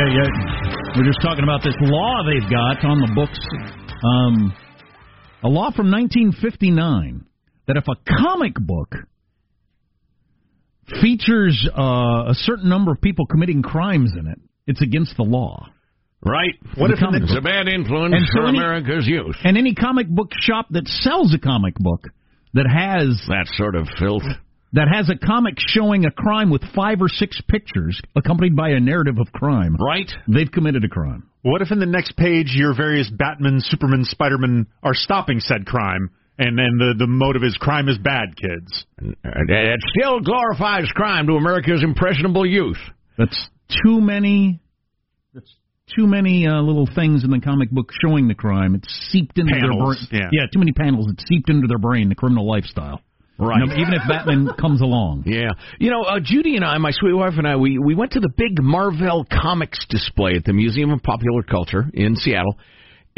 yeah, yeah. We're just talking about this law they've got on the books. Um, a law from 1959 that if a comic book features uh, a certain number of people committing crimes in it, it's against the law. Right. What if it's a bad influence And so for any- America's youth? And any comic book shop that sells a comic book that has that sort of filth that has a comic showing a crime with five or six pictures accompanied by a narrative of crime. Right. They've committed a crime. What if in the next page your various Batman, Superman, Spider-Man are stopping said crime, and then the the motive is crime is bad, kids? It still glorifies crime to America's impressionable youth. That's too many. That's too many uh, little things in the comic book showing the crime. It's seeped into Panels, their brain. yeah. too many panels. It's seeped into their brain. The criminal lifestyle. Right. No, even if Batman comes along. Yeah. You know, uh, Judy and I, my sweet wife and I, we, we went to the big Marvel Comics display at the Museum of Popular Culture in Seattle.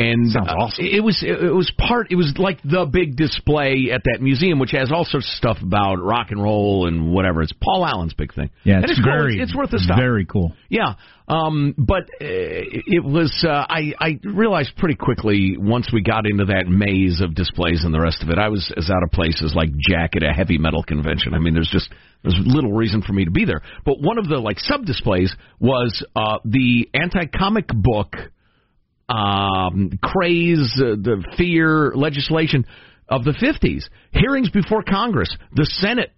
And Sounds uh, awesome. it was it was part it was like the big display at that museum, which has all sorts of stuff about rock and roll and whatever. It's Paul Allen's big thing. Yeah, it's, cool. very. It's, it's worth a stop. Very cool. Yeah, um, but uh, it was. Uh, I I realized pretty quickly once we got into that maze of displays and the rest of it, I was as out of place as like Jack at a heavy metal convention. I mean, there's just there's little reason for me to be there. But one of the like sub displays was uh, the anti comic book um, craze, uh, the fear legislation of the 50s. Hearings before Congress, the Senate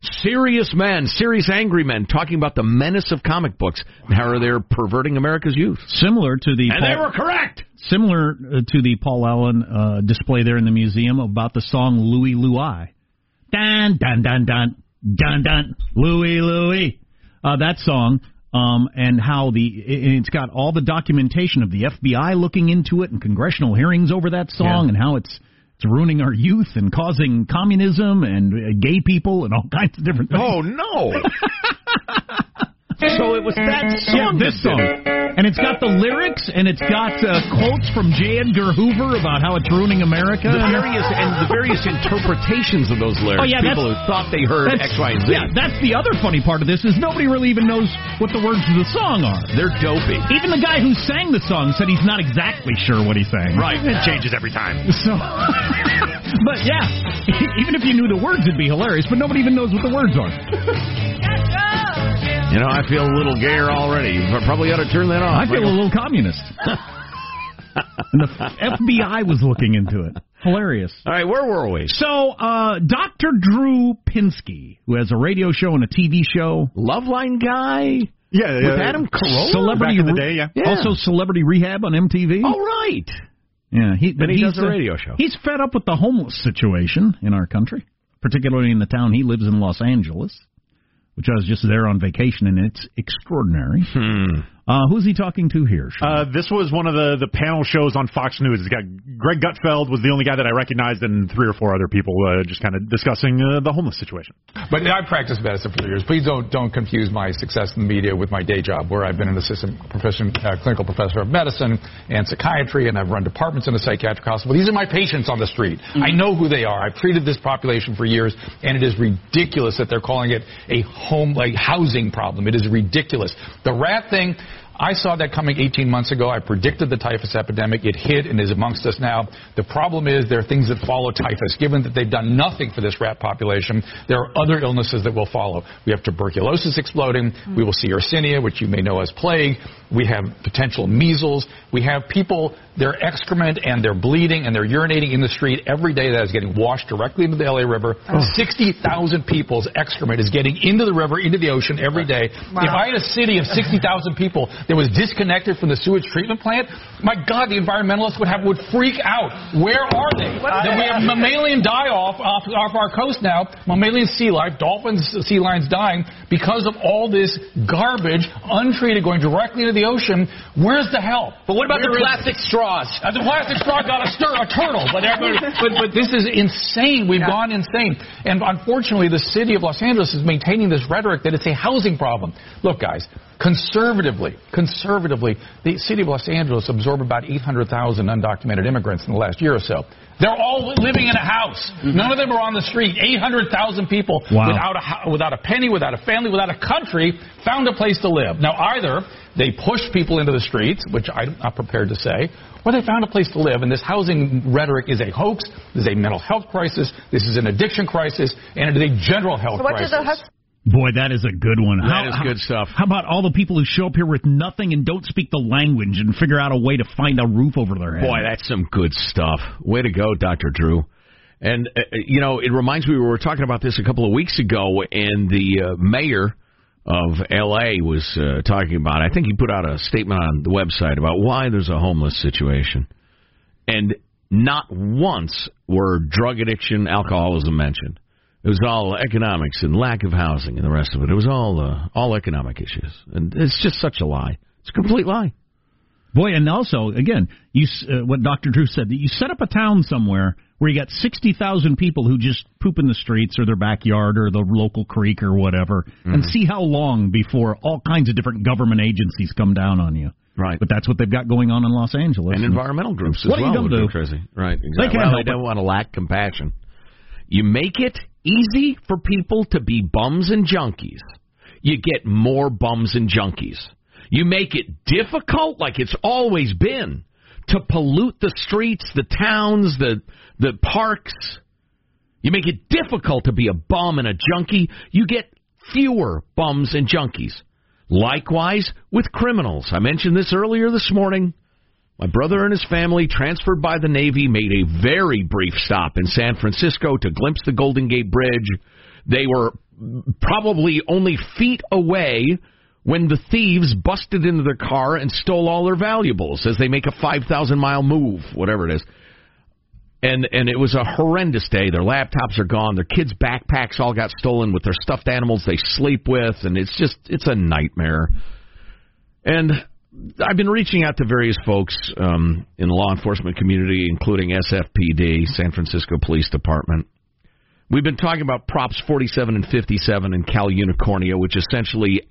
serious men, serious angry men talking about the menace of comic books and how they're perverting America's youth. Similar to the. And Paul- they were correct. Similar uh, to the Paul Allen uh, display there in the museum about the song Louie Louie. Dun, dun, dun, dun, dun, dun, Louie Louie. Uh, that song, um, and how the, it- it's got all the documentation of the FBI looking into it and congressional hearings over that song Yeah. and how it's, it's ruining our youth and causing communism and uh, gay people and all kinds of different things. Oh no! so it was that Yeah, song. this song. And it's got the lyrics, and it's got uh, quotes from J. Edgar Hoover about how it's ruining America. The various and the various interpretations of those lyrics. Oh, yeah, people who that's- thought they heard That's- X, Y, and Z. Yeah, that's the other funny part of this is nobody really even knows what the words of the song are. They're dopey. Even the guy who sang the song said he's not exactly sure what he's saying. Right. It changes every time. So, but yeah, even if you knew the words, it'd be hilarious. But nobody even knows what the words are. You know, I feel a little gayer already. You probably ought to turn that off. I feel a little communist. and the FBI was looking into it. Hilarious. All right, where were we? So, uh, Dr. Drew Pinsky, who has a radio show and a TV show, Loveline guy Yeah, with yeah. Adam Carolla. Celebrity Back in the Re- day, yeah. Yeah. also Celebrity Rehab on MTV. Oh right. yeah, he, but he he's, does a radio show. He's fed up with the homeless situation in our country, particularly in the town he lives in, Los Angeles, which I was just there on vacation, and it's extraordinary. Hmm. Uh, who's he talking to here? Uh, this was one of the, the panel shows on Fox News. It's got Greg Gutfeld was the only guy that I recognized, and three or four other people uh, just kind of discussing uh, the homeless situation. But I practiced medicine for years. Please don't don't confuse my success in the media with my day job, where I've been an assistant profession, uh, clinical professor of medicine and psychiatry, and I've run departments in a psychiatric hospital. These are my patients on the street. I know who they are. I've treated this population for years, and it is ridiculous that they're calling it a home like housing problem. It is ridiculous. The rat thing. I saw that coming 18 months ago. I predicted the typhus epidemic. It hit and is amongst us now. The problem is there are things that follow typhus. Given that they've done nothing for this rat population, there are other illnesses that will follow. We have tuberculosis exploding. We will see Yersinia, which you may know as plague. We have potential measles. We have people, their excrement and their bleeding and their urinating in the street every day that is getting washed directly into the LA River. 60,000 people's excrement is getting into the river, into the ocean every day. If I had a city of 60,000 people that was disconnected from the sewage treatment plant, my God, the environmentalists would have would freak out. Where are they? Then we have mammalian die off off, off our coast now. Mammalian sea life, dolphins, sea lions dying because of all this garbage, untreated, going directly into the ocean. Where's the help? But what about the Where is- plastic straws? uh, the plastic straw got a stir, a turtle, but, but but this is insane. We've gone insane, and unfortunately, the city of Los Angeles is maintaining this rhetoric that it's a housing problem. Look, guys, conservatively, conservatively, the city of Los Angeles absorbed about 800,000 undocumented immigrants in the last year or so. They're all living in a house. Mm-hmm. None of them are on the street. 800,000 people Wow. without a hou- without a penny, without a family, without a country found a place to live. Now either they pushed people into the streets, which I'm not prepared to say, or they found a place to live. And this housing rhetoric is a hoax. This is a mental health crisis. This is an addiction crisis, and it is a general health So what crisis. Does the host Boy, that is a good one. That is good stuff. How about all the people who show up here with nothing and don't speak the language and figure out a way to find a roof over their head? Boy, that's some good stuff. Way to go, Dr. Drew. And, uh, you know, it reminds me we were talking about this a couple of weeks ago, and the uh, mayor of L.A. was uh, talking about I think he put out a statement on the website about why there's a homeless situation. And not once were drug addiction, alcoholism mentioned. It was all economics and lack of housing and the rest of it. It was all uh, all economic issues, and it's just such a lie. It's a complete lie. Boy, and also again, you uh, what Dr. Drew said that you set up a town somewhere where you got sixty thousand people who just poop in the streets or their backyard or the local creek or whatever, and Mm-hmm. see how long before all kinds of different government agencies come down on you. Right. But that's what they've got going on in Los Angeles. and environmental groups as What are you well. gonna do? Crazy. Right. Exactly. can't well, they don't want to lack compassion. You make it easy for people to be bums and junkies. You get more bums and junkies. You make it difficult, like it's always been, to pollute the streets, the towns, the the parks. You make it difficult to be a bum and a junkie. You get fewer bums and junkies. Likewise with criminals. I mentioned this earlier this morning. My brother and his family, transferred by the Navy, made a very brief stop in San Francisco to glimpse the Golden Gate Bridge. They were probably only feet away when the thieves busted into their car and stole all their valuables as they make a 5,000 mile move, whatever it is. And and it was a horrendous day. Their laptops are gone. Their kids' backpacks all got stolen with their stuffed animals they sleep with, and it's just it's a nightmare. And I've been reaching out to various folks um, in the law enforcement community, including SFPD, San Francisco Police Department. We've been talking about Props 47 and 57 in Cal Unicornia, which essentially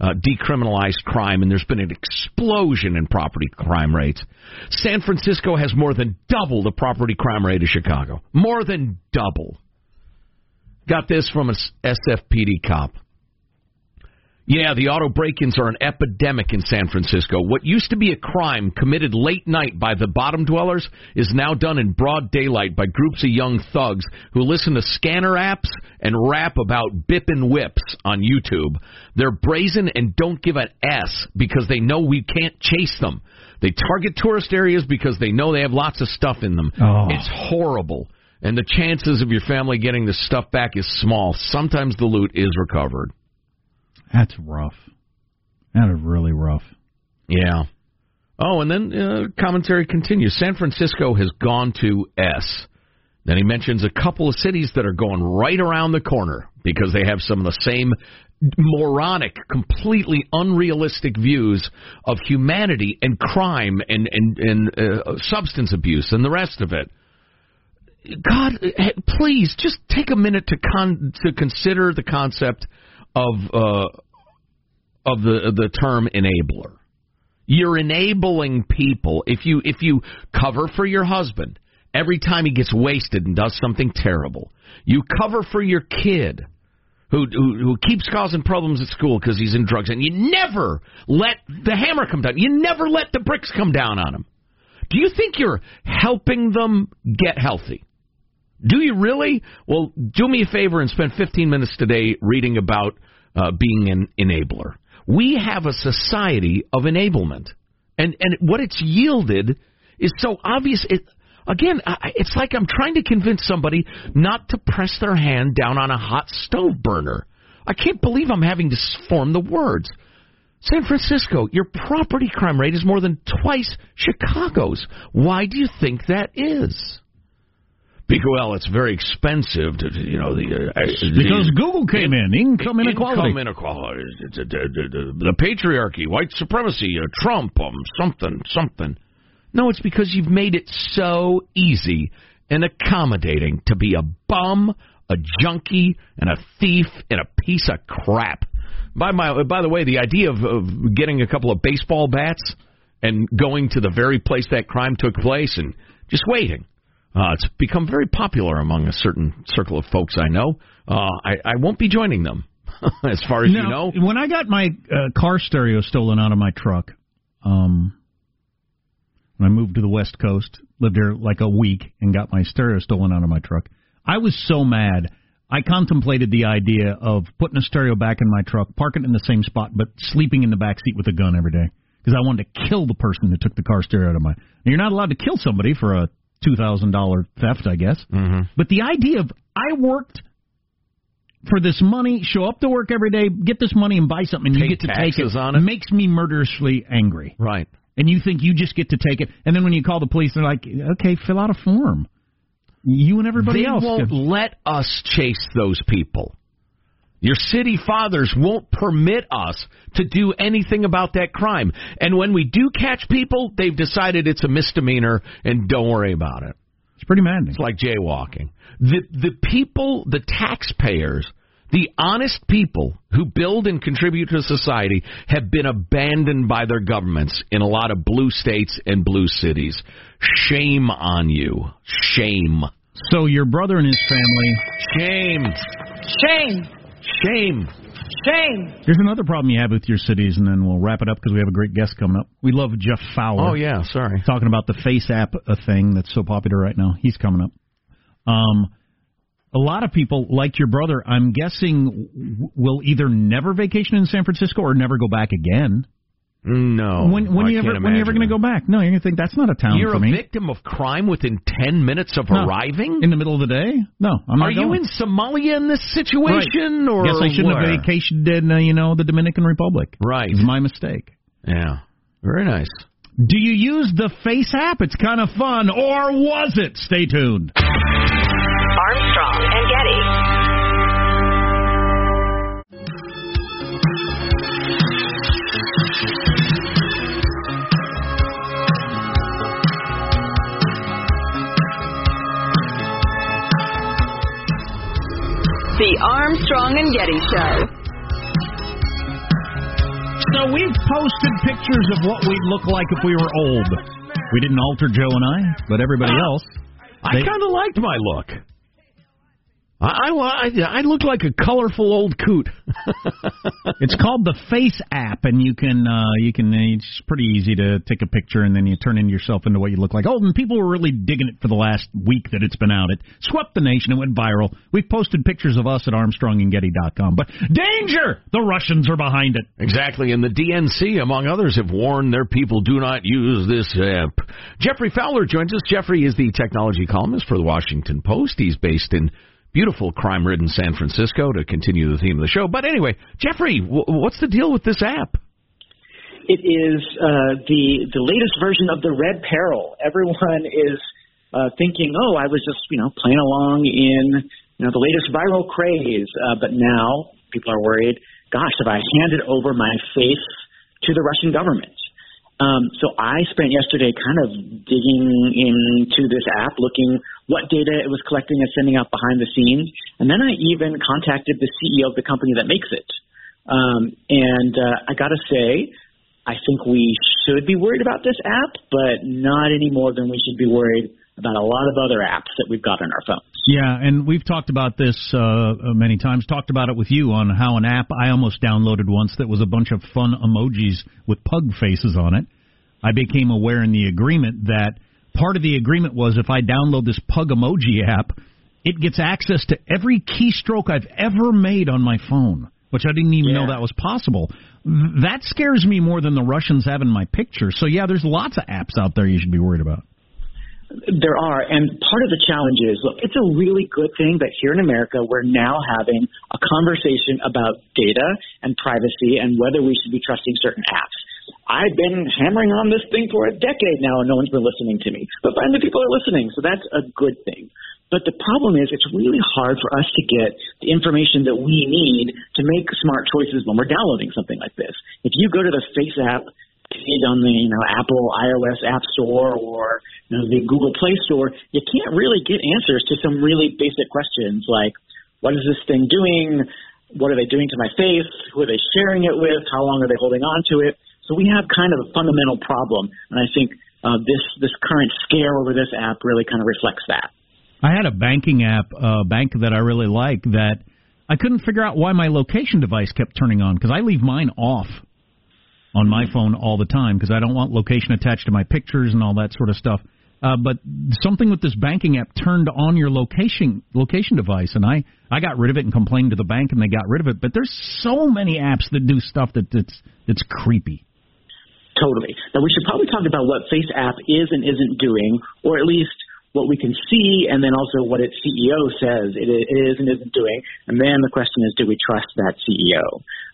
uh, decriminalized crime, and there's been an explosion in property crime rates. San Francisco has more than double the property crime rate of Chicago. More than double. Got this from a SFPD cop. Yeah, the auto break-ins are an epidemic in San Francisco. What used to be a crime committed late night by the bottom dwellers is now done in broad daylight by groups of young thugs who listen to scanner apps and rap about bippin' whips on YouTube. They're brazen and don't give an S because they know we can't chase them. They target tourist areas because they know they have lots of stuff in them. Oh. It's horrible. And the chances of your family getting the stuff back is small. Sometimes the loot is recovered. That's rough. That is really rough. Yeah. Oh, and then uh, commentary continues. San Francisco has gone to S. Then he mentions a couple of cities that are going right around the corner because they have some of the same moronic, completely unrealistic views of humanity and crime and and, and uh, substance abuse and the rest of it. God, eh, please just take a minute to con- to consider the concept of uh, of the the term enabler. You're enabling people if you if you cover for your husband every time he gets wasted and does something terrible. You cover for your kid who who, who keeps causing problems at school because he's in drugs, and you never let the hammer come down. You never let the bricks come down on him. Do you think you're helping them get healthy? Do you really? Well, do me a favor and spend 15 minutes today reading about uh, being an enabler. We have a society of enablement, and and what it's yielded is so obvious. It again, I- it's like I'm trying to convince somebody not to press their hand down on a hot stove burner. I can't believe I'm having to form the words. San Francisco, your property crime rate is more than twice Chicago's. Why do you think that is? Because well, it's very expensive to you know the uh, Because Google came in, income inequality. Income inequality, the, the, the, the patriarchy, white supremacy, uh, Trump, um, something, something. No, it's because you've made it so easy and accommodating to be a bum, a junkie, and a thief and a piece of crap. By my by the way, the idea of, of getting a couple of baseball bats and going to the very place that crime took place and just waiting. Uh, it's become very popular among a certain circle of folks I know. Uh, I, I won't be joining them, as far as now, you know. When I got my uh, car stereo stolen out of my truck, um, when I moved to the West Coast, lived there like a week, and got my stereo stolen out of my truck, I was so mad. I contemplated the idea of putting a stereo back in my truck, parking it in the same spot, but sleeping in the back seat with a gun every day because I wanted to kill the person that took the car stereo out of my. Now, you're not allowed to kill somebody for a two thousand dollar theft, I guess. Mm-hmm. But the idea of I worked for this money, show up to work every day, get this money, and buy something, and you get to take it, on it. makes me murderously angry. Right. And you think you just get to take it, and then when you call the police, they're like, "Okay, fill out a form." You and everybody they else. won't can- let us chase those people. Your city fathers won't permit us to do anything about that crime. And when we do catch people, they've decided it's a misdemeanor and don't worry about it. It's pretty maddening. It's like jaywalking. The the people, the taxpayers, the honest people who build and contribute to society have been abandoned by their governments in a lot of blue states and blue cities. Shame on you. Shame. So your brother and his family. Shame. Shame. Shame. Shame. Here's another problem you have with your cities, and then we'll wrap it up because we have a great guest coming up. We love Geoff Fowler. Oh yeah, sorry. talking about the Face app, a thing that's so popular right now. He's coming up. Um, a lot of people, like your brother, I'm guessing, w- will either never vacation in San Francisco or never go back again. No. when when I you ever can't when you ever going to go back? No, you're going to think that's not a town You're for a me. victim of crime within ten minutes of No. arriving. in the middle of the day? No, I'm not Are you in Somalia in this situation, or Guess I shouldn't where? have vacationed in uh, you know the Dominican Republic. Right. It was my mistake. Yeah. Very nice. Do you use the Face app? It's kind of fun, or was it? Stay tuned. Armstrong and Getty. The Armstrong and Getty Show. So we've posted pictures of what we'd look like if we were old. We didn't alter Joe and I, but everybody ah. else. I kind of liked my look. I, I, I look like a colorful old coot. It's called the Face app, and you can uh, you can it's pretty easy to take a picture and then you turn in yourself into what you look like. Oh, and people were really digging it for the last week that it's been out. It swept the nation. It went viral. We've posted pictures of us at ArmstrongandGetty.com. But danger! The Russians are behind it. Exactly, and the DNC, among others, have warned their people do not use this app. Geoffrey Fowler joins us. Geoffrey is the technology columnist for the Washington Post. He's based in beautiful crime-ridden San Francisco to continue the theme of the show. But anyway, Geoffrey, w- what's the deal with this app? It is uh, the the latest version of the Red Peril. Everyone is uh, thinking, "Oh, I was just you know playing along in you know the latest viral craze," uh, but now people are worried. Gosh, have I handed over my faith to the Russian government? Um, so I spent yesterday kind of digging into this app, looking what data it was collecting and sending out behind the scenes, and then I even contacted the CEO of the company that makes it. Um, and uh, I got to say, I think we should be worried about this app, but not any more than we should be worried about a lot of other apps that we've got on our phones. Yeah, and we've talked about this uh, many times. Talked about it with you on how an app I almost downloaded once that was a bunch of fun emojis with pug faces on it. I became aware in the agreement that part of the agreement was if I download this pug emoji app, it gets access to every keystroke I've ever made on my phone, which I didn't even know that was possible. That scares me more than the Russians having my picture. So yeah, there's lots of apps out there you should be worried about. There are, and part of the challenge is look, it's a really good thing that here in America we're now having a conversation about data and privacy and whether we should be trusting certain apps. I've been hammering on this thing for a decade now and no one's been listening to me. But finally people are listening, so that's a good thing. But the problem is it's really hard for us to get the information that we need to make smart choices when we're downloading something like this. If you go to the Face app on the you know Apple iOS App Store or you know the Google Play Store, you can't really get answers to some really basic questions like what is this thing doing? what are they doing to my face? Who are they sharing it with? How long are they holding on to it? So we have kind of a fundamental problem, and I think uh, this this current scare over this app really kind of reflects that. I had a banking app, uh, bank that I really like that I couldn't figure out why my location device kept turning on because I leave mine off on my phone all the time because I don't want location attached to my pictures and all that sort of stuff. Uh, but something with this banking app turned on your location location device, and I I got rid of it and complained to the bank, and they got rid of it. But there's so many apps that do stuff that that's that's creepy. Totally. Now we should probably talk about what Face App is and isn't doing, or at least what we can see, and then also what its CEO says it is and isn't doing. And then the question is, do we trust that CEO?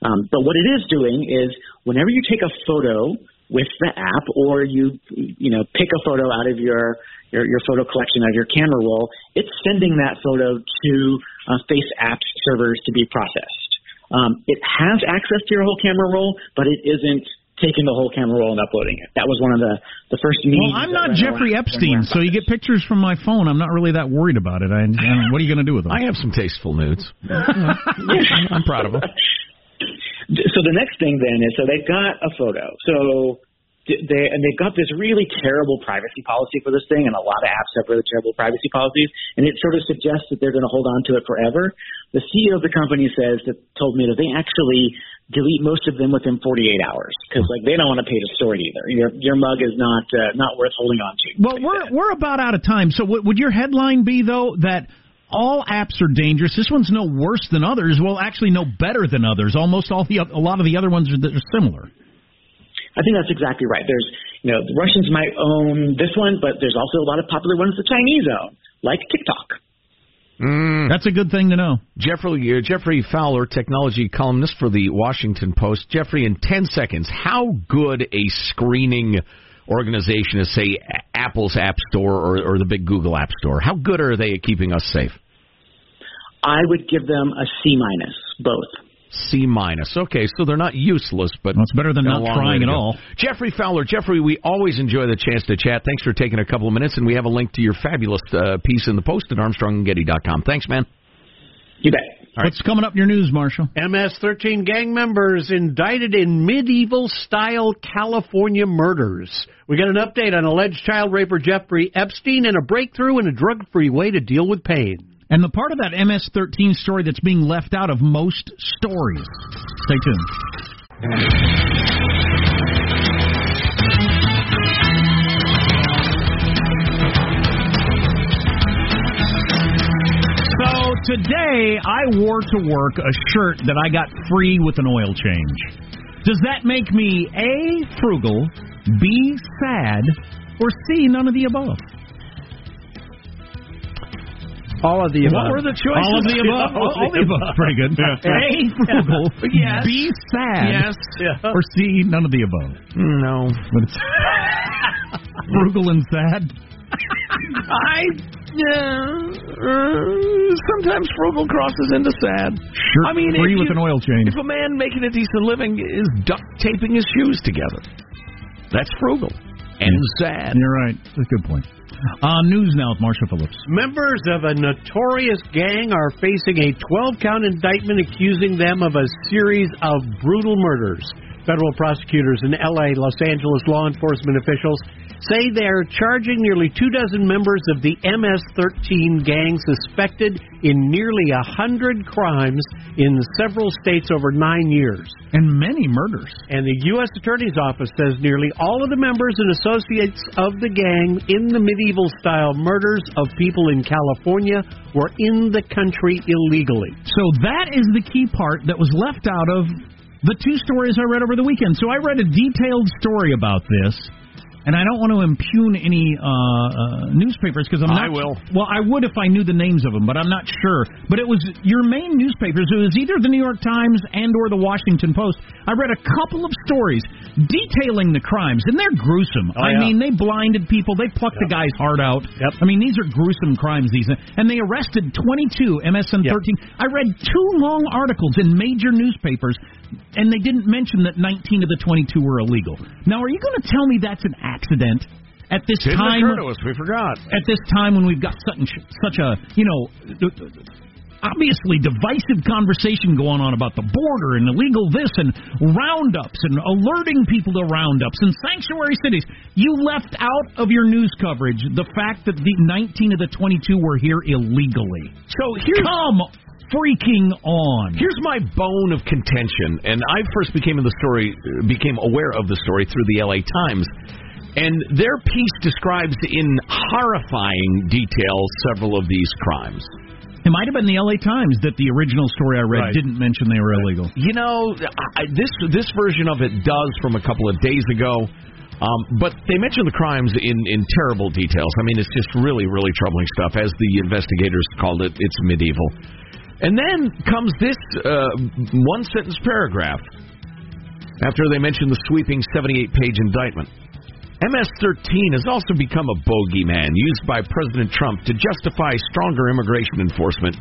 Um, but what it is doing is, whenever you take a photo with the app, or you you know pick a photo out of your your, your photo collection out of your camera roll, it's sending that photo to uh, Face App servers to be processed. Um, it has access to your whole camera roll, but it isn't taking the whole camera roll and uploading it. That was one of the the first meetings. Well, I'm not Jeffrey Epstein, so you get pictures from my phone. I'm not really that worried about it. I, I what are you going to do with them? I have some tasteful nudes. I'm proud of them. So the next thing then is so they've got a photo. So they and they've got this really terrible privacy policy for this thing, and a lot of apps have really terrible privacy policies, and it sort of suggests that they're going to hold on to it forever. The CEO of the company says that told me that they actually delete most of them within 48 hours because like they don't want to pay to store it either. Your your mug is not uh, not worth holding on to. Well, we're we're about out of time. So w- would your headline be though that all apps are dangerous. This one's no worse than others. Well, actually, no better than others. Almost all the a lot of the other ones are, are similar. I think that's exactly right. There's, you know, the Russians might own this one, but there's also a lot of popular ones the Chinese own, like TikTok. Mm. That's a good thing to know. Geoffrey uh, Geoffrey Fowler, technology columnist for the Washington Post. Geoffrey, in ten seconds, how good a screening organization is, say, Apple's App Store or, or the big Google App Store? How good are they at keeping us safe? I would give them a C minus, both. C minus. Okay, so they're not useless, but well, it's better than not trying at all. Geoffrey Fowler, Geoffrey, we always enjoy the chance to chat. Thanks for taking a couple of minutes, and we have a link to your fabulous uh, piece in the post at ArmstrongandGetty.com. Thanks, man. You bet. Right. What's coming up in your news, Marshall? MS-13 gang members indicted in medieval-style California murders. We got an update on alleged child raper Jeffrey Epstein and a breakthrough in a drug-free way to deal with pain. And the part of that MS 13 story that's being left out of most stories. Stay tuned. So today I wore to work a shirt that I got free with an oil change. Does that make me A, frugal, B, sad, or C, none of the above? All of the above. What were the choices? All of the above. all, all the above. Pretty good. A, frugal. Yes. B, sad. Yes. Yeah. Or C, none of the above. No. But it's frugal and sad. I uh, sometimes frugal crosses into sad. Shirt I mean, free with you- an oil change. If a man making a decent living is duct taping his shoes together, that's frugal and sad. You're right. That's a good point. Uh, news now with Marshall Phillips. Members of a notorious gang are facing a 12 count indictment accusing them of a series of brutal murders. Federal prosecutors in LA, Los Angeles law enforcement officials say they are charging nearly two dozen members of the MS 13 gang suspected in nearly a hundred crimes in several states over nine years. And many murders. And the U.S. Attorney's Office says nearly all of the members and associates of the gang in the medieval style murders of people in California were in the country illegally. So that is the key part that was left out of the two stories I read over the weekend. So I read a detailed story about this. And I don't want to impugn any uh, uh, newspapers because I'm not. I will. Well, I would if I knew the names of them, but I'm not sure. But it was your main newspapers. It was either the New York Times and or the Washington Post. I read a couple of stories detailing the crimes, and they're gruesome. Oh, I yeah. mean, they blinded people. They plucked the guy's heart out. Yep. I mean, these are gruesome crimes. These and they arrested 22 MSN 13. I read two long articles in major newspapers, and they didn't mention that 19 of the 22 were illegal. Now, are you going to tell me that's an accident? At this Didn't time, occur to us. We forgot. at this time when we've got such such a you know obviously divisive conversation going on about the border and illegal this and roundups and alerting people to roundups and sanctuary cities. You left out of your news coverage the fact that the 19 of the 22 were here illegally. So here's Come freaking on. Here's my bone of contention, and I first became in the story, became aware of the story through the L.A. Times, and their piece describes in horrifying detail several of these crimes. It might have been the LA Times that the original story I read Right. didn't mention they were illegal. You know, I, this this version of it does from a couple of days ago. Um, but they mention the crimes in, in terrible details. I mean, it's just really, really troubling stuff. As the investigators called it, it's medieval. And then comes this uh, one sentence paragraph after they mention the sweeping 78 page indictment. MS 13 has also become a bogeyman used by President Trump to justify stronger immigration enforcement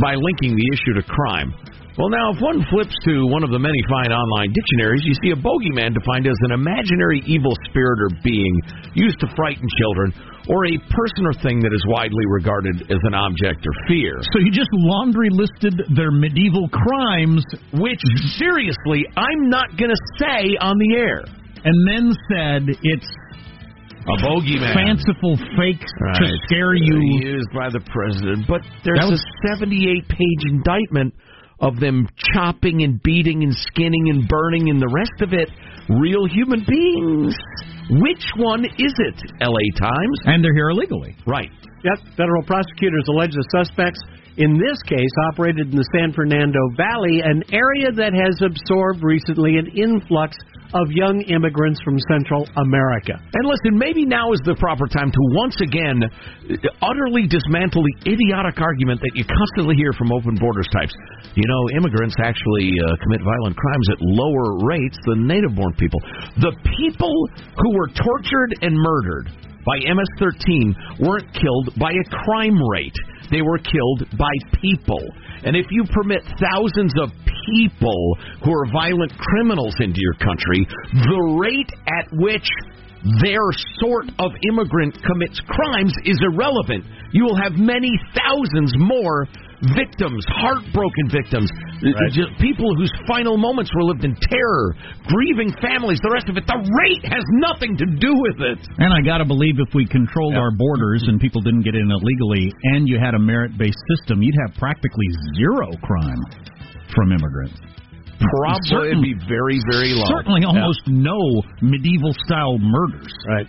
by linking the issue to crime. Well, now, if one flips to one of the many fine online dictionaries, you see a bogeyman defined as an imaginary evil spirit or being used to frighten children, or a person or thing that is widely regarded as an object or fear. So you just laundry listed their medieval crimes Which, seriously, I'm not going to say on the air. and then said it's A bogeyman. fanciful fakes to Right. scare you. used by the president. But there's That was- a 78 page indictment of them chopping and beating and skinning and burning and the rest of it real human beings. Which one is it? LA Times? And they're here illegally. Right. Yep, federal prosecutors allege the suspects in this case operated in the San Fernando Valley, an area that has absorbed recently an influx of young immigrants from Central America. And listen, maybe now is the proper time to once again utterly dismantle the idiotic argument that you constantly hear from open borders types. You know, immigrants actually uh, commit violent crimes at lower rates than native born people. The people who were tortured and murdered by MS 13 weren't killed by a crime rate. They were killed by people. And if you permit thousands of people who are violent criminals into your country, the rate at which their sort of immigrant commits crimes is irrelevant. You will have many thousands more victims, heartbroken victims, just people whose final moments were lived in terror, grieving families, the rest of it. The rate has nothing to do with it. And I got to believe if we controlled our borders and people didn't get in illegally and you had a merit based system, you'd have practically zero crime from immigrants. Probably it'd be very, very low. Certainly almost no medieval style murders. Right.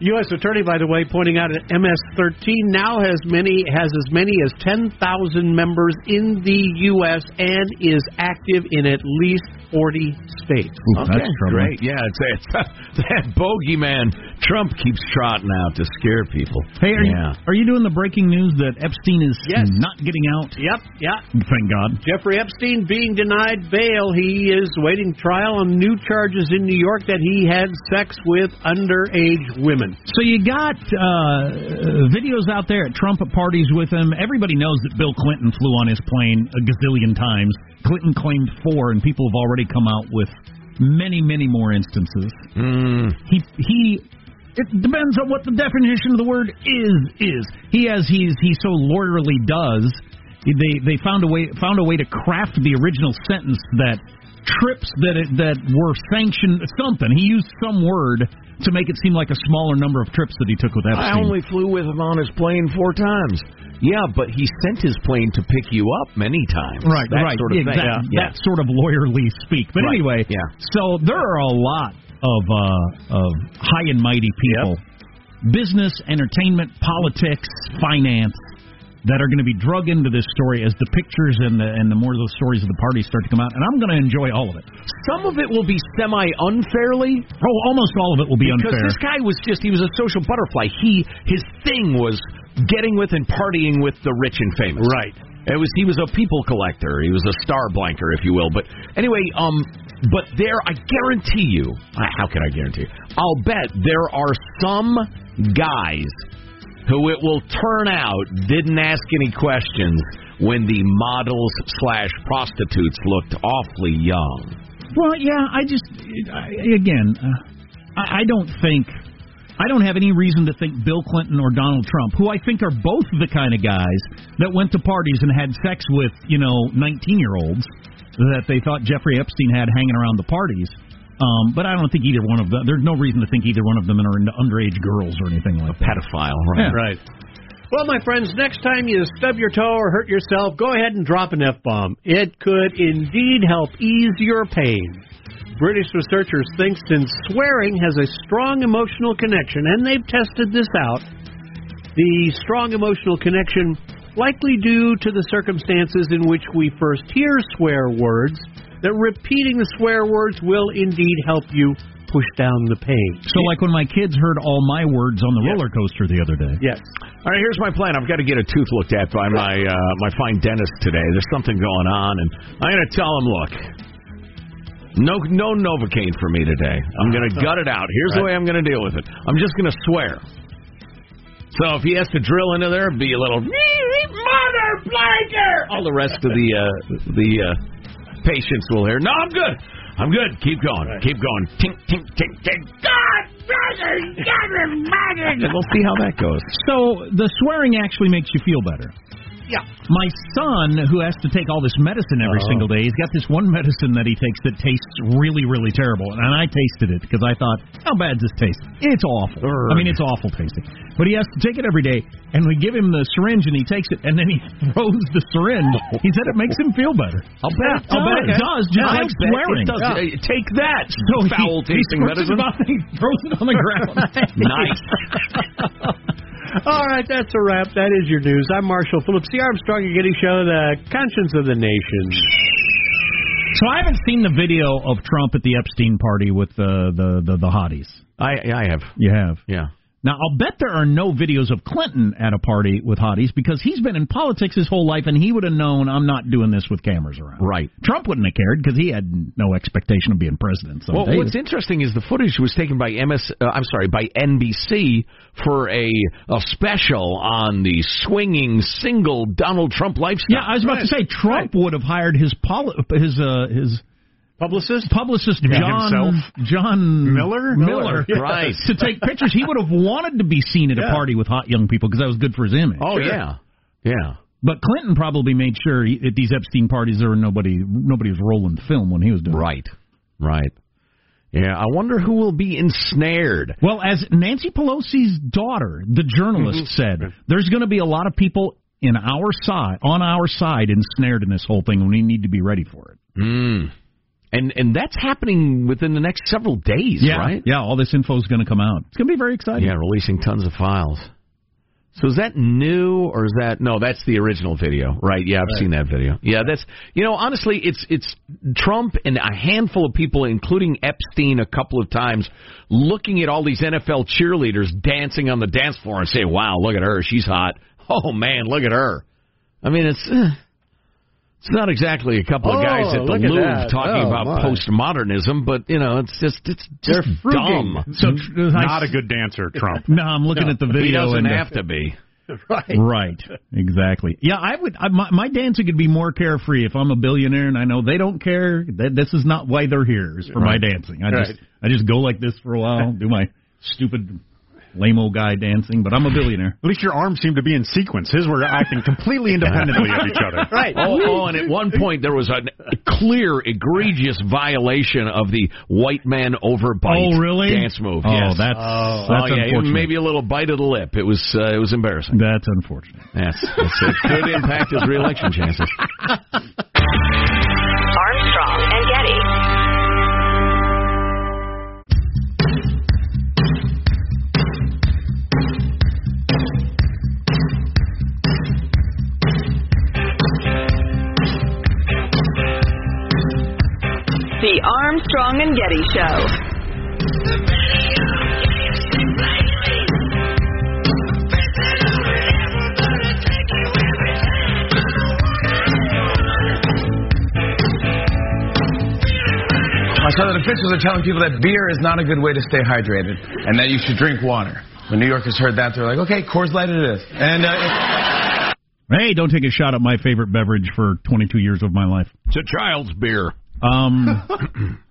U.S. Attorney, by the way, pointing out that MS-13 now has many has as many as 10,000 members in the U.S. and is active in at least 40 states. Ooh, Okay, that's troubling. great. Yeah, it's, it's that bogeyman Trump keeps trotting out to scare people. Hey, are, yeah. you, are you doing the breaking news that Epstein is Yes. not getting out? Yep, yeah. Thank God. Jeffrey Epstein being denied bail. He is waiting trial on new charges in New York that he had sex with underage women. So you got uh, videos out there at Trump parties with him. Everybody knows that Bill Clinton flew on his plane a gazillion times. Clinton claimed four, and people have already come out with many, many more instances. Mm, He he. It depends on what the definition of the word is. Is he as he's he so lawyerly does? They they found a way found a way to craft the original sentence that trips that it, that were sanctioned something. He used some word to make it seem like a smaller number of trips that he took with Epstein. I only flew with him on his plane four times. Yeah, but he sent his plane to pick you up many times. Right, that right, Sort of exactly. Yeah. That sort of lawyerly speak. But Right, anyway, yeah. So there are a lot of uh, of high and mighty people, business, entertainment, politics, finance, that are going to be drug into this story as the pictures and the and the more of the stories of the party start to come out. And I'm going to enjoy all of it. Some of it will be semi unfairly. Oh, almost all of it will be because unfair. Because this guy was just he was a social butterfly. He his thing was getting with and partying with the rich and famous. Right. It was he was a people collector. He was a star blanker, if you will. But anyway, um, but there, I guarantee you. uh, How can I guarantee? You? I'll bet there are some guys who it will turn out didn't ask any questions when the models slash prostitutes looked awfully young. Well, yeah, I just I, again, uh, I, I don't think I don't have any reason to think Bill Clinton or Donald Trump, who I think are both the kind of guys that went to parties and had sex with, you know, 19 year olds that they thought Jeffrey Epstein had hanging around the parties. Um, but I don't think either one of them. There's no reason to think either one of them are into underage girls or anything like that. Pedophile, Yeah. right? Right. Well, my friends, next time you stub your toe or hurt yourself, go ahead and drop an F bomb. It could indeed help ease your pain. British researchers think since swearing has a strong emotional connection, and they've tested this out, the strong emotional connection likely due to the circumstances in which we first hear swear words, that repeating the swear words will indeed help you push down the pain. So, like when my kids heard all my words on the Yeah. roller coaster the other day. Yes. All right, here's my plan. I've got to get a tooth looked at by my uh, my fine dentist today. There's something going on, and I'm going to tell him, look, no no novocaine for me today. I'm going to gut it out. Here's the way I'm going to deal with it. I'm just going to swear. So if he has to drill into there, be a little mother blanker. All the rest of the uh, the uh, patients will hear. No, I'm good. I'm good. Keep going. Keep going. Tink tink tink tink. God, brother, and we'll see how that goes. So the swearing actually makes you feel better. Yeah. My son, who has to take all this medicine every Oh. single day, he's got this one medicine that he takes that tastes really, really terrible. And I tasted it because I thought, how bad does this taste? It's awful. I mean, it's awful tasting. But he has to take it every day, and we give him the syringe, and he takes it, and then he throws the syringe. He said it makes him feel better. I'll bet it I'll bet it does, just I like swearing. It does. Yeah. Uh, Take that, So foul tasting it medicine. he throws it on the ground. nice. All right, that's a wrap. That is your news. I'm Marshall Phillips, the Armstrong and Getty Show, the conscience of the nation. So I haven't seen the video of Trump at the Epstein party with the the the, the hotties. I I have. You have. Yeah. Now I'll bet there are no videos of Clinton at a party with hotties because he's been in politics his whole life and he would have known I'm not doing this with cameras around. Right. Trump wouldn't have cared because he had no expectation of being president. Well, what's interesting is the footage was taken by MS. Uh, I'm sorry, by NBC for a a special on the swinging single Donald Trump lifestyle. yeah, I was about to say Trump would have hired his poli- his uh, his Publicist? publicist mean John himself? John Miller? Miller, Miller, right. to take pictures. He would have wanted to be seen at a Yeah. party with hot young people because that was good for his image. Oh yeah, yeah. But Clinton probably made sure he, at these Epstein parties there were nobody nobody was rolling film when he was doing it. Right, right. Yeah, I wonder who will be ensnared. Well, as Nancy Pelosi's daughter, the journalist, Mm-hmm. said, there's going to be a lot of people in our side, on our side, ensnared in this whole thing, and we need to be ready for it. Mm. And and that's happening within the next several days, right? Yeah, all this info is going to come out. It's going to be very exciting. Yeah, releasing tons of files. So is that new or is that no? That's the original video, right? Yeah, I've seen that video. Yeah, that's you know honestly, it's it's Trump and a handful of people, including Epstein, a couple of times, looking at all these NFL cheerleaders dancing on the dance floor and say, "Wow, look at her, she's hot." Oh man, look at her. I mean, it's. eh, It's not exactly a couple of oh, guys Oh, at the look at Louvre that. talking Oh, about my. postmodernism, but you know, it's just it's just They're dumb. So hmm? tr- Not a good dancer, Trump. No, I'm looking at the video. He video. doesn't and have to be. Right. Right, exactly. Yeah, I would. I, my, my dancing could be more carefree if I'm a billionaire and I know they don't care. That this is not why they're here. Is for my dancing. I just I just go like this for a while, do my stupid lame old guy dancing. But I'm a billionaire. At least your arms seem to be in sequence. His were acting completely independently of each other. Right. Oh, oh, and at one point there was a clear, egregious violation of the white man overbite Oh, really? dance move. Oh, yes. that's oh, that's yeah, unfortunate. maybe a little bite of the lip. It was uh, it was embarrassing. That's unfortunate. Yes, yes, it could impact his reelection chances. The Armstrong and Getty Show. Our southern officials are telling people that beer is not a good way to stay hydrated and that you should drink water. When New Yorkers heard that, they're like, okay, Coors Light it is. And uh, Hey, don't take a shot at my favorite beverage for 22 years of my life. It's a child's beer. Um,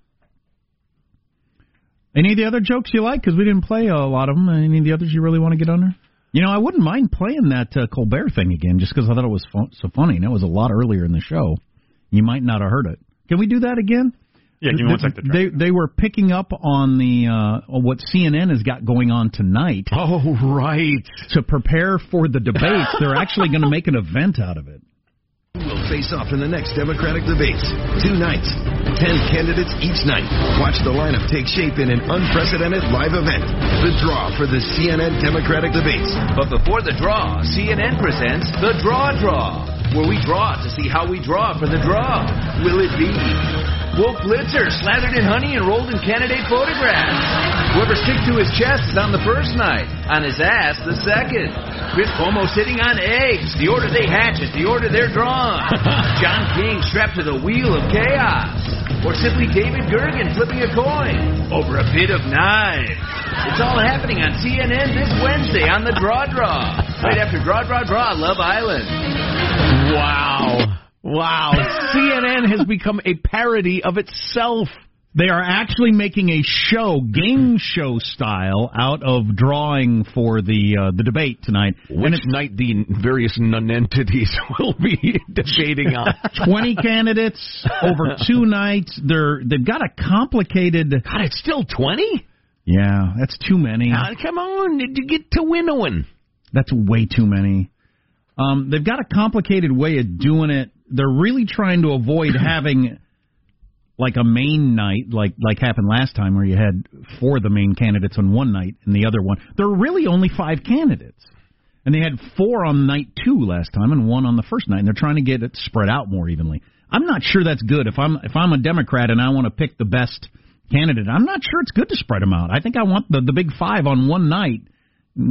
Any of the other jokes you like? Because we didn't play a lot of them. Any of the others you really want to get under? You know, I wouldn't mind playing that uh, Colbert thing again, just because I thought it was fun, so funny. And it was a lot earlier in the show. You might not have heard it. Can we do that again? Yeah, give me one second. They they were picking up on the uh, on what CNN has got going on tonight. Oh, right. To prepare for the debates, they're actually going to make an event out of it. Face off in the next Democratic debates. Two nights, ten candidates each night. Watch the lineup take shape in an unprecedented live event. The draw for the CNN Democratic debates. But before the draw, CNN presents the Draw Draw, where we draw to see how we draw for the draw. Will it be Wolf Blitzer slathered in honey and rolled in candidate photographs? Whoever sticks to his chest is on the first night, on his ass the second. Chris Cuomo sitting on eggs, the order they hatch it, the order they're drawn. John King strapped to the wheel of chaos. Or simply David Gergen flipping a coin over a bit of knives. It's all happening on CNN this Wednesday on the Draw Draw. Right after Draw Draw Draw, Love Island. Wow. Wow. CNN has become a parody of itself. They are actually making a show, game show style, out of drawing for the uh, the debate tonight. Which night the various nonentities will be debating on. Twenty candidates over two nights. They're they've got a complicated. God, it's still twenty. Yeah, that's too many. Uh, come on, did you get to winnowing? That's way too many. Um, they've got a complicated way of doing it. They're really trying to avoid having like a main night, like like happened last time, where you had four of the main candidates on one night and the other one. There are really only five candidates, and they had four on night two last time and one on the first night. And they're trying to get it spread out more evenly. I'm not sure that's good. If I'm if I'm a Democrat and I want to pick the best candidate, I'm not sure it's good to spread them out. I think I want the the big five on one night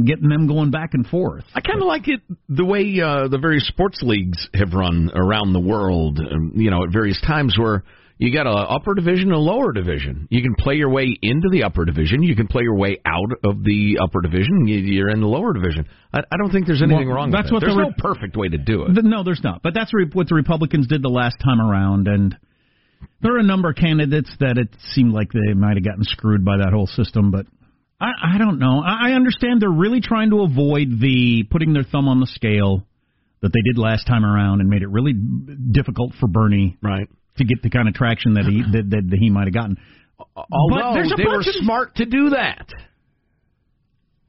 getting them going back and forth. I kind of like it the way uh, the various sports leagues have run around the world. Um, you know, at various times where you got a upper division, a lower division. You can play your way into the upper division. You can play your way out of the upper division. You're in the lower division. I, I don't think there's anything Well, wrong. that's with what it. There's the no perfect way to do it. The- no, there's not. But that's re- what the Republicans did the last time around, and there are a number of candidates that it seemed like they might have gotten screwed by that whole system. But I, I don't know. I, I understand they're really trying to avoid the putting their thumb on the scale that they did last time around, and made it really difficult for Bernie right to get the kind of traction that he that, that, that he might have gotten. Although but there's a they were of smart to do that.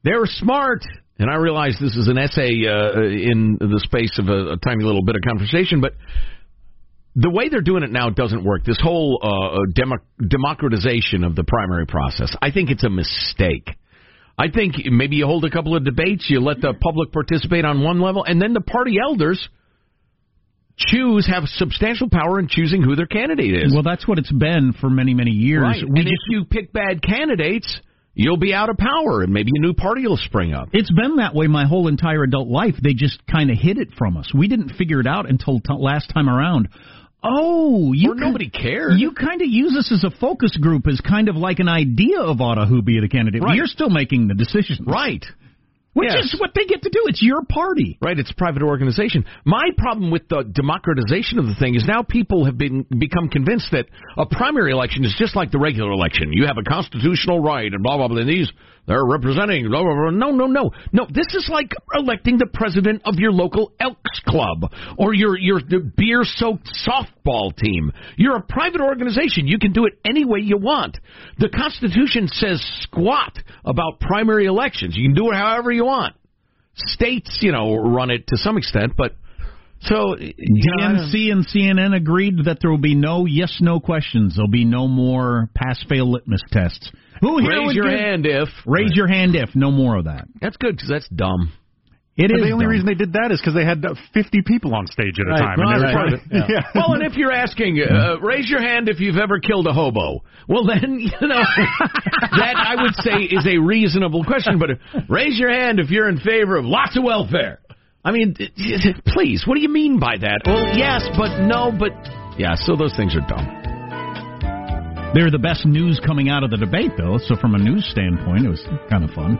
They were smart, and I realize this is an essay uh, in the space of a, a tiny little bit of conversation, but the way they're doing it now doesn't work. This whole uh, demo- democratization of the primary process, I think it's a mistake. I think maybe you hold a couple of debates, you let the public participate on one level, and then the party elders choose have substantial power in choosing who their candidate is. Well, that's what it's been for many many years. Right. We and if you pick bad candidates, you'll be out of power, and maybe a new party will spring up. It's been that way my whole entire adult life. They just kind of hid it from us. We didn't figure it out until t- last time around. Oh, you Or nobody cared. You kind of use this as a focus group, as kind of like an idea of oughta who be the candidate. Right. You're still making the decisions, Right. Which Yes. is what they get to do. It's your party. Right, it's a private organization. My problem with the democratization of the thing is now people have been become convinced that a primary election is just like the regular election. You have a constitutional right and blah blah blah. And these they're representing blah blah blah. No, no, no, no. This is like electing the president of your local Elks Club or your your beer soaked softball team. You're a private organization. You can do it any way you want. The Constitution says squat about primary elections. You can do it however you want states, you know, run it to some extent, but so DNC and CNN agreed that there will be no yes no questions. There'll be no more pass fail litmus tests. Who here raise would your give- hand if Raise your hand if no more of that. that's good because that's dumb. It But is the only dumb. reason they did that is because they had uh, 50 people on stage at a Right, time. and right, right. to, Yeah. Well, and if you're asking, uh, raise your hand if you've ever killed a hobo. Well, then you know that I would say is a reasonable question. But uh, raise your hand if you're in favor of lots of welfare. I mean, d- d- please, what do you mean by that? Well, yes, but no, but yeah. So those things are dumb. They're the best news coming out of the debate, though. So from a news standpoint, it was kind of fun.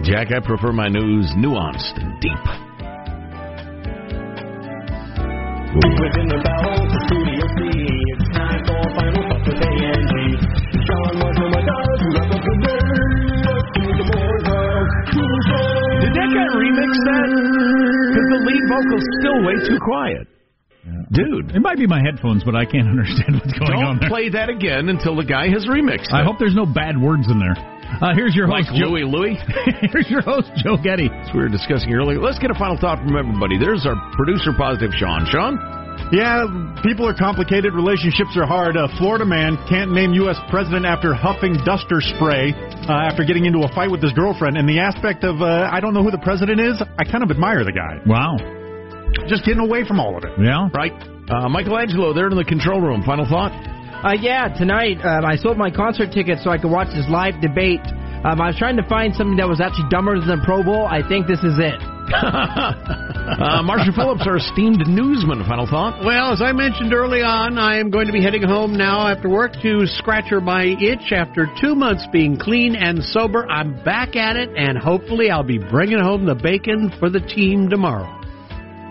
Jack, I prefer my news nuanced and deep. Within the studio C. It's time for final with A and G. Sean was the Did that guy remix that? Because the lead vocal's still way too quiet. Dude. It might be my headphones, but I can't understand what's going on Don't there. play that again until the guy has remixed it. I hope there's no bad words in there. Uh, here's your Like host, Joe. Louie Louie. here's your host, Joe Getty. As we were discussing earlier. Let's get a final thought from everybody. There's our producer positive, Sean. Sean? Yeah, people are complicated. Relationships are hard. A Florida man can't name U.S. president after huffing duster spray uh, after getting into a fight with his girlfriend. And the aspect of uh, I don't know who the president is, I kind of admire the guy. Wow. Just getting away from all of it. Yeah. Right. Uh, Michael Angelo, there in the control room. Final thought? Uh, yeah, tonight um, I sold my concert ticket so I could watch this live debate. Um, I was trying to find something that was actually dumber than Pro Bowl. I think this is it. uh, Marshall Phillips, our esteemed newsman. Final thought? Well, as I mentioned early on, I am going to be heading home now after work to scratcher my itch. After two months being clean and sober, I'm back at it, and hopefully I'll be bringing home the bacon for the team tomorrow.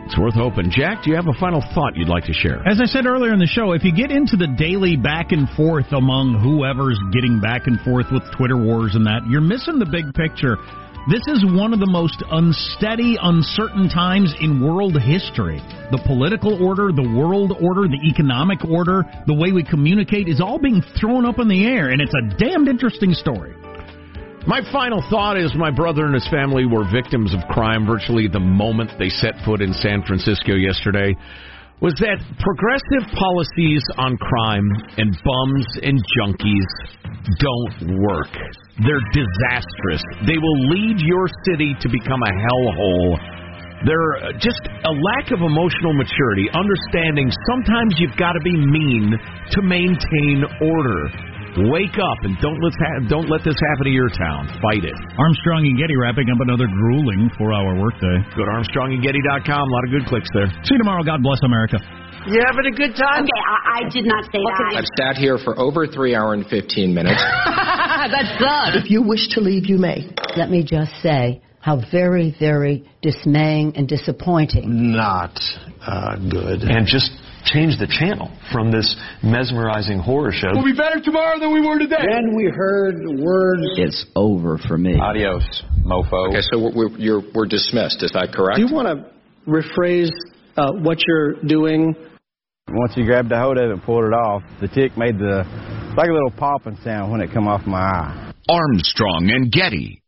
It's worth hoping. Jack, do you have a final thought you'd like to share? As I said earlier in the show, if you get into the daily back and forth among whoever's getting back and forth with Twitter wars and that, you're missing the big picture. This is one of the most unsteady, uncertain times in world history. The political order, the world order, the economic order, the way we communicate is all being thrown up in the air, and it's a damned interesting story. My final thought is my brother and his family were victims of crime virtually the moment they set foot in San Francisco yesterday. Was that progressive policies on crime and bums and junkies don't work. They're disastrous. They will lead your city to become a hellhole. They're uh, just a lack of emotional maturity, understanding sometimes you've got to be mean to maintain order. Wake up and don't let ha- don't let this happen to your town. Fight it. Armstrong and Getty wrapping up another grueling four-hour workday. Go to ArmstrongandGetty.com. A lot of good clicks there. See you tomorrow. God bless America. You having a good time? Okay, I, I did not say that. I've sat here for over three hour and 15 minutes. That's good. If you wish to leave, you may. Let me just say how very, very dismaying and disappointing. Not uh, good. And just change the channel from this mesmerizing horror show. We'll be better tomorrow than we were today. Then we heard the words. It's over for me. Adios, mofo. Okay, so we're, we're, you're, we're dismissed. Is that correct? Do you want to rephrase uh, what you're doing? Once you grabbed a hold of it and pulled it off, the tick made the like a little popping sound when it come off my eye. Armstrong and Getty.